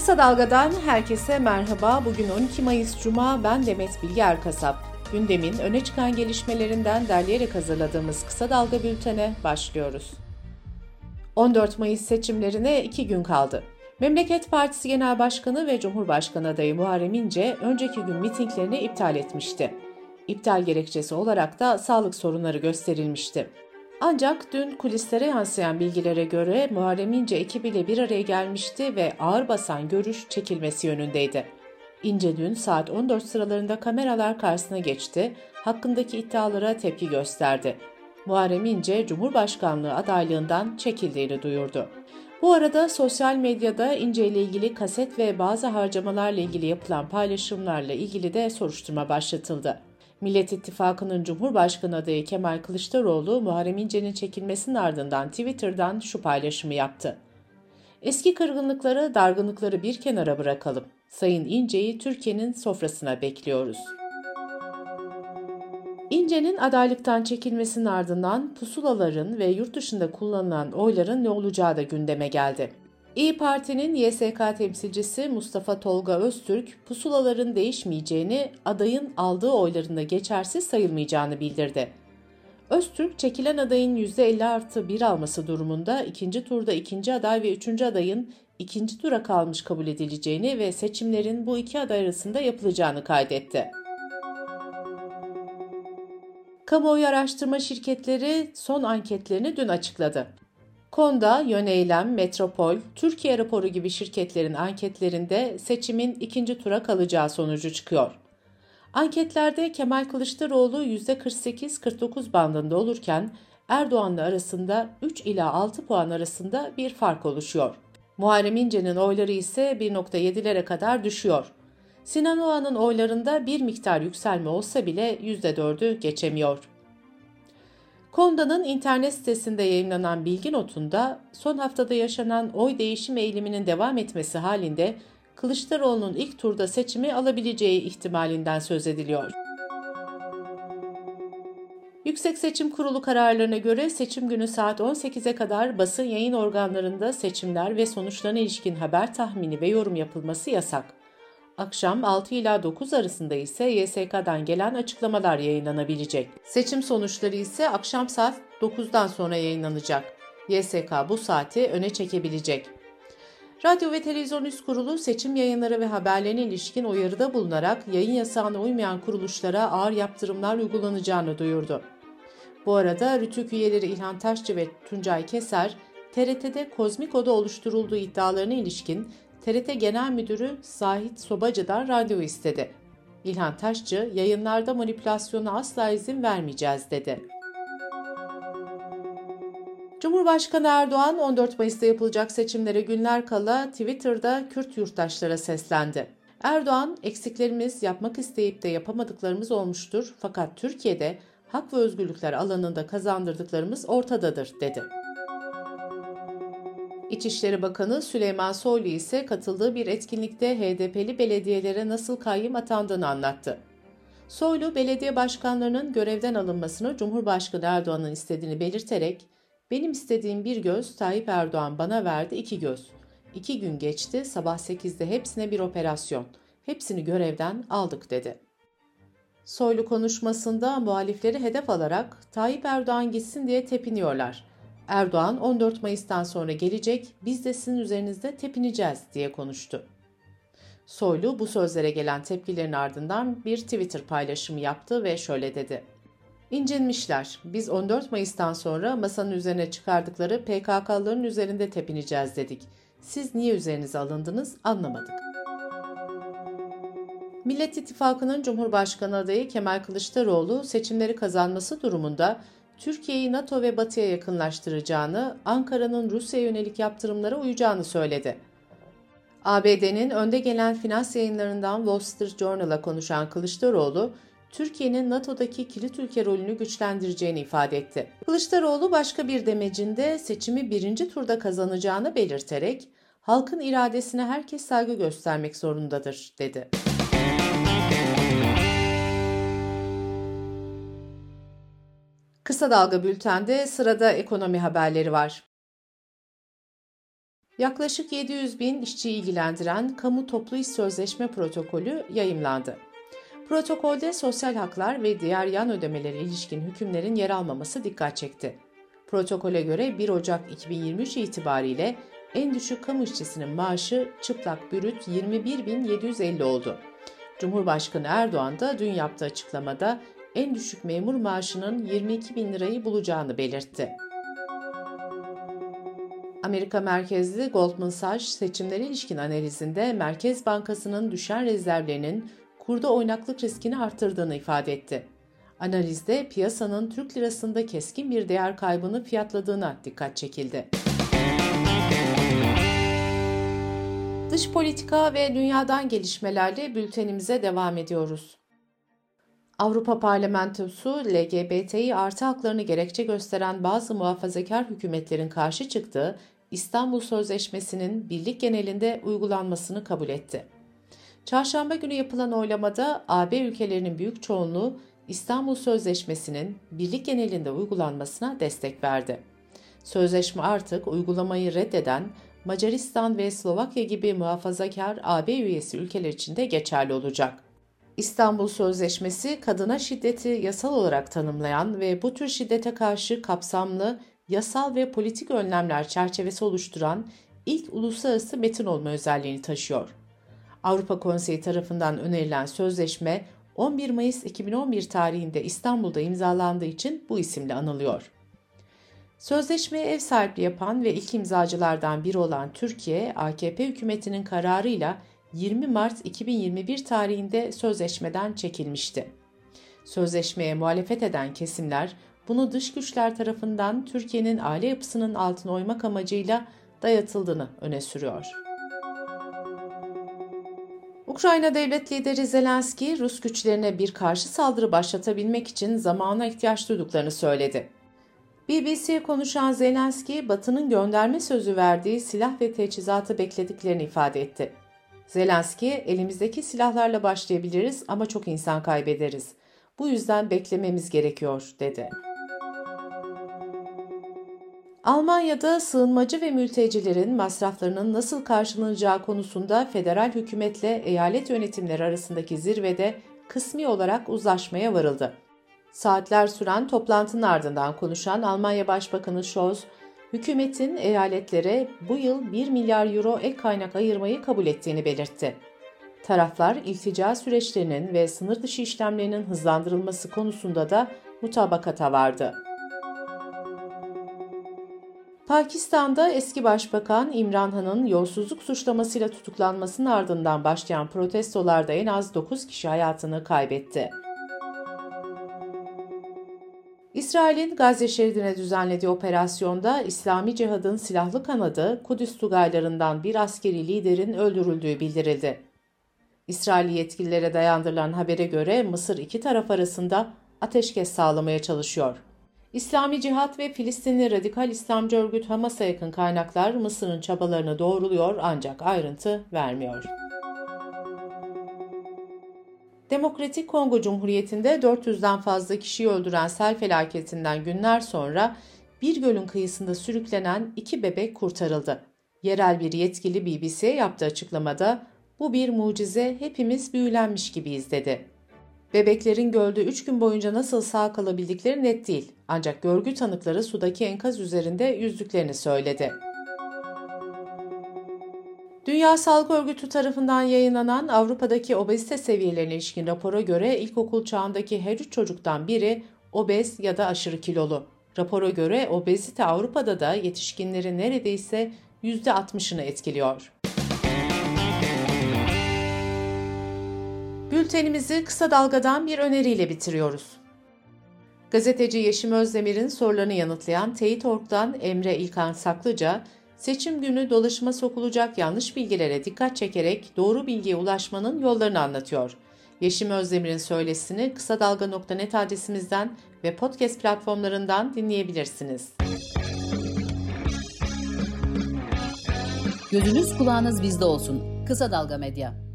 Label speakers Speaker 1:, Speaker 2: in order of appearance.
Speaker 1: Kısa Dalga'dan herkese merhaba. Bugün 12 Mayıs Cuma, ben Demet Bilge Erkasap. Gündemin öne çıkan gelişmelerinden derleyerek hazırladığımız Kısa Dalga bültene başlıyoruz. 14 Mayıs seçimlerine iki gün kaldı. Memleket Partisi Genel Başkanı ve Cumhurbaşkanı adayı Muharrem İnce önceki gün mitinglerini iptal etmişti. İptal gerekçesi olarak da sağlık sorunları gösterilmişti. Ancak dün kulislere yansıyan bilgilere göre Muharrem İnce ekibiyle bir araya gelmişti ve ağır basan görüş çekilmesi yönündeydi. İnce dün saat 14 sıralarında kameralar karşısına geçti, hakkındaki iddialara tepki gösterdi. Muharrem İnce, Cumhurbaşkanlığı adaylığından çekildiğini duyurdu. Bu arada sosyal medyada İnce ile ilgili kaset ve bazı harcamalarla ilgili yapılan paylaşımlarla ilgili de soruşturma başlatıldı. Millet İttifakı'nın Cumhurbaşkanı adayı Kemal Kılıçdaroğlu, Muharrem İnce'nin çekilmesinin ardından Twitter'dan şu paylaşımı yaptı. Eski kırgınlıkları, dargınlıkları bir kenara bırakalım. Sayın İnce'yi Türkiye'nin sofrasına bekliyoruz. İnce'nin adaylıktan çekilmesinin ardından pusulaların ve yurt dışında kullanılan oyların ne olacağı da gündeme geldi. İyi Parti'nin YSK temsilcisi Mustafa Tolga Öztürk, pusulaların değişmeyeceğini, adayın aldığı oylarında geçersiz sayılmayacağını bildirdi. Öztürk, çekilen adayın %50 artı 1 alması durumunda ikinci turda ikinci aday ve üçüncü adayın ikinci tura kalmış kabul edileceğini ve seçimlerin bu iki aday arasında yapılacağını kaydetti. Kamuoyu araştırma şirketleri son anketlerini dün açıkladı. Konda, Yöneylem, Metropol, Türkiye raporu gibi şirketlerin anketlerinde seçimin ikinci tura kalacağı sonucu çıkıyor. Anketlerde Kemal Kılıçdaroğlu %48-49 bandında olurken Erdoğan'la arasında 3 ila 6 puan arasında bir fark oluşuyor. Muharrem İnce'nin oyları ise 1.7'lere kadar düşüyor. Sinan Oğan'ın oylarında bir miktar yükselme olsa bile %4'ü geçemiyor. Konda'nın internet sitesinde yayınlanan bilgi notunda son haftada yaşanan oy değişim eğiliminin devam etmesi halinde Kılıçdaroğlu'nun ilk turda seçimi alabileceği ihtimalinden söz ediliyor. Yüksek Seçim Kurulu kararlarına göre seçim günü saat 18'e kadar basın yayın organlarında seçimler ve sonuçlarına ilişkin haber tahmini ve yorum yapılması yasak. Akşam 6 ila 9 arasında ise YSK'dan gelen açıklamalar yayınlanabilecek. Seçim sonuçları ise akşam saat 9'dan sonra yayınlanacak. YSK bu saati öne çekebilecek. Radyo ve Televizyon Üst Kurulu seçim yayınları ve haberlerine ilişkin uyarıda bulunarak yayın yasağına uymayan kuruluşlara ağır yaptırımlar uygulanacağını duyurdu. Bu arada Rütük üyeleri İlhan Taşçı ve Tuncay Keser, TRT'de kozmik oda oluşturulduğu iddialarına ilişkin TRT Genel Müdürü Zahit Sobacı'dan radyo istedi. İlhan Taşçı, yayınlarda manipülasyona asla izin vermeyeceğiz dedi. Cumhurbaşkanı Erdoğan 14 Mayıs'ta yapılacak seçimlere günler kala Twitter'da Kürt yurttaşlara seslendi. Erdoğan, eksiklerimiz yapmak isteyip de yapamadıklarımız olmuştur fakat Türkiye'de hak ve özgürlükler alanında kazandırdıklarımız ortadadır dedi. İçişleri Bakanı Süleyman Soylu ise katıldığı bir etkinlikte HDP'li belediyelere nasıl kayyım atandığını anlattı. Soylu, belediye başkanlarının görevden alınmasını Cumhurbaşkanı Erdoğan'ın istediğini belirterek, benim istediğim bir göz Tayyip Erdoğan bana verdi iki göz. İki gün geçti, sabah 8'de hepsine bir operasyon. Hepsini görevden aldık dedi. Soylu konuşmasında muhalifleri hedef alarak Tayyip Erdoğan gitsin diye tepiniyorlar. Erdoğan 14 Mayıs'tan sonra gelecek, biz de sizin üzerinizde tepineceğiz diye konuştu. Soylu bu sözlere gelen tepkilerin ardından bir Twitter paylaşımı yaptı ve şöyle dedi. İncinmişler. Biz 14 Mayıs'tan sonra masanın üzerine çıkardıkları PKK'ların üzerinde tepineceğiz dedik. Siz niye üzerinize alındınız anlamadık. Millet İttifakı'nın Cumhurbaşkanı adayı Kemal Kılıçdaroğlu seçimleri kazanması durumunda Türkiye'yi NATO ve Batı'ya yakınlaştıracağını, Ankara'nın Rusya yönelik yaptırımlara uyacağını söyledi. ABD'nin önde gelen finans yayınlarından Wall Street Journal'a konuşan Kılıçdaroğlu, Türkiye'nin NATO'daki kilit ülke rolünü güçlendireceğini ifade etti. Kılıçdaroğlu başka bir demecinde seçimi birinci turda kazanacağını belirterek, halkın iradesine herkes saygı göstermek zorundadır, dedi. Kısa Dalga Bülten'de sırada ekonomi haberleri var. yaklaşık 700 bin işçiyi ilgilendiren Kamu Toplu İş Sözleşme Protokolü yayımlandı. Protokolde sosyal haklar ve diğer yan ödemelere ilişkin hükümlerin yer almaması dikkat çekti. Protokole göre 1 Ocak 2023 itibariyle en düşük kamu işçisinin maaşı çıplak bürüt 21.750 oldu. Cumhurbaşkanı Erdoğan da dün yaptığı açıklamada en düşük memur maaşının 22 bin lirayı bulacağını belirtti. Amerika merkezli Goldman Sachs seçimlere ilişkin analizinde Merkez Bankası'nın düşen rezervlerinin kurda oynaklık riskini arttırdığını ifade etti. Analizde piyasanın Türk lirasında keskin bir değer kaybını fiyatladığına dikkat çekildi. Dış politika ve dünyadan gelişmelerle bültenimize devam ediyoruz. Avrupa Parlamentosu LGBTİ artı haklarını gerekçe gösteren bazı muhafazakar hükümetlerin karşı çıktığı İstanbul Sözleşmesi'nin birlik genelinde uygulanmasını kabul etti. Çarşamba günü yapılan oylamada AB ülkelerinin büyük çoğunluğu İstanbul Sözleşmesi'nin birlik genelinde uygulanmasına destek verdi. Sözleşme artık uygulamayı reddeden Macaristan ve Slovakya gibi muhafazakar AB üyesi ülkeler için de geçerli olacak. İstanbul Sözleşmesi kadına şiddeti yasal olarak tanımlayan ve bu tür şiddete karşı kapsamlı yasal ve politik önlemler çerçevesi oluşturan ilk uluslararası metin olma özelliğini taşıyor. Avrupa Konseyi tarafından önerilen sözleşme 11 Mayıs 2011 tarihinde İstanbul'da imzalandığı için bu isimle anılıyor. Sözleşmeye ev sahipliği yapan ve ilk imzacılardan biri olan Türkiye, AKP hükümetinin kararıyla 20 Mart 2021 tarihinde sözleşmeden çekilmişti. Sözleşmeye muhalefet eden kesimler bunu dış güçler tarafından Türkiye'nin aile yapısının altına oymak amacıyla dayatıldığını öne sürüyor. Ukrayna devlet lideri Zelenski, Rus güçlerine bir karşı saldırı başlatabilmek için zamana ihtiyaç duyduklarını söyledi. BBC'ye konuşan Zelenski, Batı'nın gönderme sözü verdiği silah ve teçhizatı beklediklerini ifade etti. Zelenski, elimizdeki silahlarla başlayabiliriz ama çok insan kaybederiz. Bu yüzden beklememiz gerekiyor, dedi. Almanya'da sığınmacı ve mültecilerin masraflarının nasıl karşılanacağı konusunda federal hükümetle eyalet yönetimleri arasındaki zirvede kısmi olarak uzlaşmaya varıldı. Saatler süren toplantının ardından konuşan Almanya Başbakanı Scholz, hükümetin eyaletlere bu yıl 1 milyar euro ek kaynak ayırmayı kabul ettiğini belirtti. Taraflar iltica süreçlerinin ve sınır dışı işlemlerinin hızlandırılması konusunda da mutabakata vardı. Pakistan'da eski başbakan İmran Han'ın yolsuzluk suçlamasıyla tutuklanmasının ardından başlayan protestolarda en az 9 kişi hayatını kaybetti. İsrail'in Gazze şeridine düzenlediği operasyonda İslami Cihad'ın silahlı kanadı Kudüs Tugaylarından bir askeri liderin öldürüldüğü bildirildi. İsrail yetkililere dayandırılan habere göre Mısır iki taraf arasında ateşkes sağlamaya çalışıyor. İslami Cihat ve Filistinli Radikal İslamcı örgüt Hamas'a yakın kaynaklar Mısır'ın çabalarını doğruluyor ancak ayrıntı vermiyor. Demokratik Kongo Cumhuriyeti'nde 400'den fazla kişiyi öldüren sel felaketinden günler sonra bir gölün kıyısında sürüklenen iki bebek kurtarıldı. Yerel bir yetkili BBC'ye yaptığı açıklamada bu bir mucize hepimiz büyülenmiş gibiyiz dedi. Bebeklerin gölde 3 gün boyunca nasıl sağ kalabildikleri net değil ancak görgü tanıkları sudaki enkaz üzerinde yüzdüklerini söyledi. Dünya Sağlık Örgütü tarafından yayınlanan Avrupa'daki obezite seviyelerine ilişkin rapora göre ilkokul çağındaki her üç çocuktan biri obez ya da aşırı kilolu. Rapora göre obezite Avrupa'da da yetişkinlerin neredeyse %60'ını etkiliyor. Bültenimizi kısa dalgadan bir öneriyle bitiriyoruz. Gazeteci Yeşim Özdemir'in sorularını yanıtlayan Teyit.org'dan Emre İlkan Saklıca, seçim günü dolaşıma sokulacak yanlış bilgilere dikkat çekerek doğru bilgiye ulaşmanın yollarını anlatıyor. Yeşim Özdemir'in söylesini kısa dalga.net adresimizden ve podcast platformlarından dinleyebilirsiniz.
Speaker 2: Gözünüz kulağınız bizde olsun. Kısa Dalga Medya.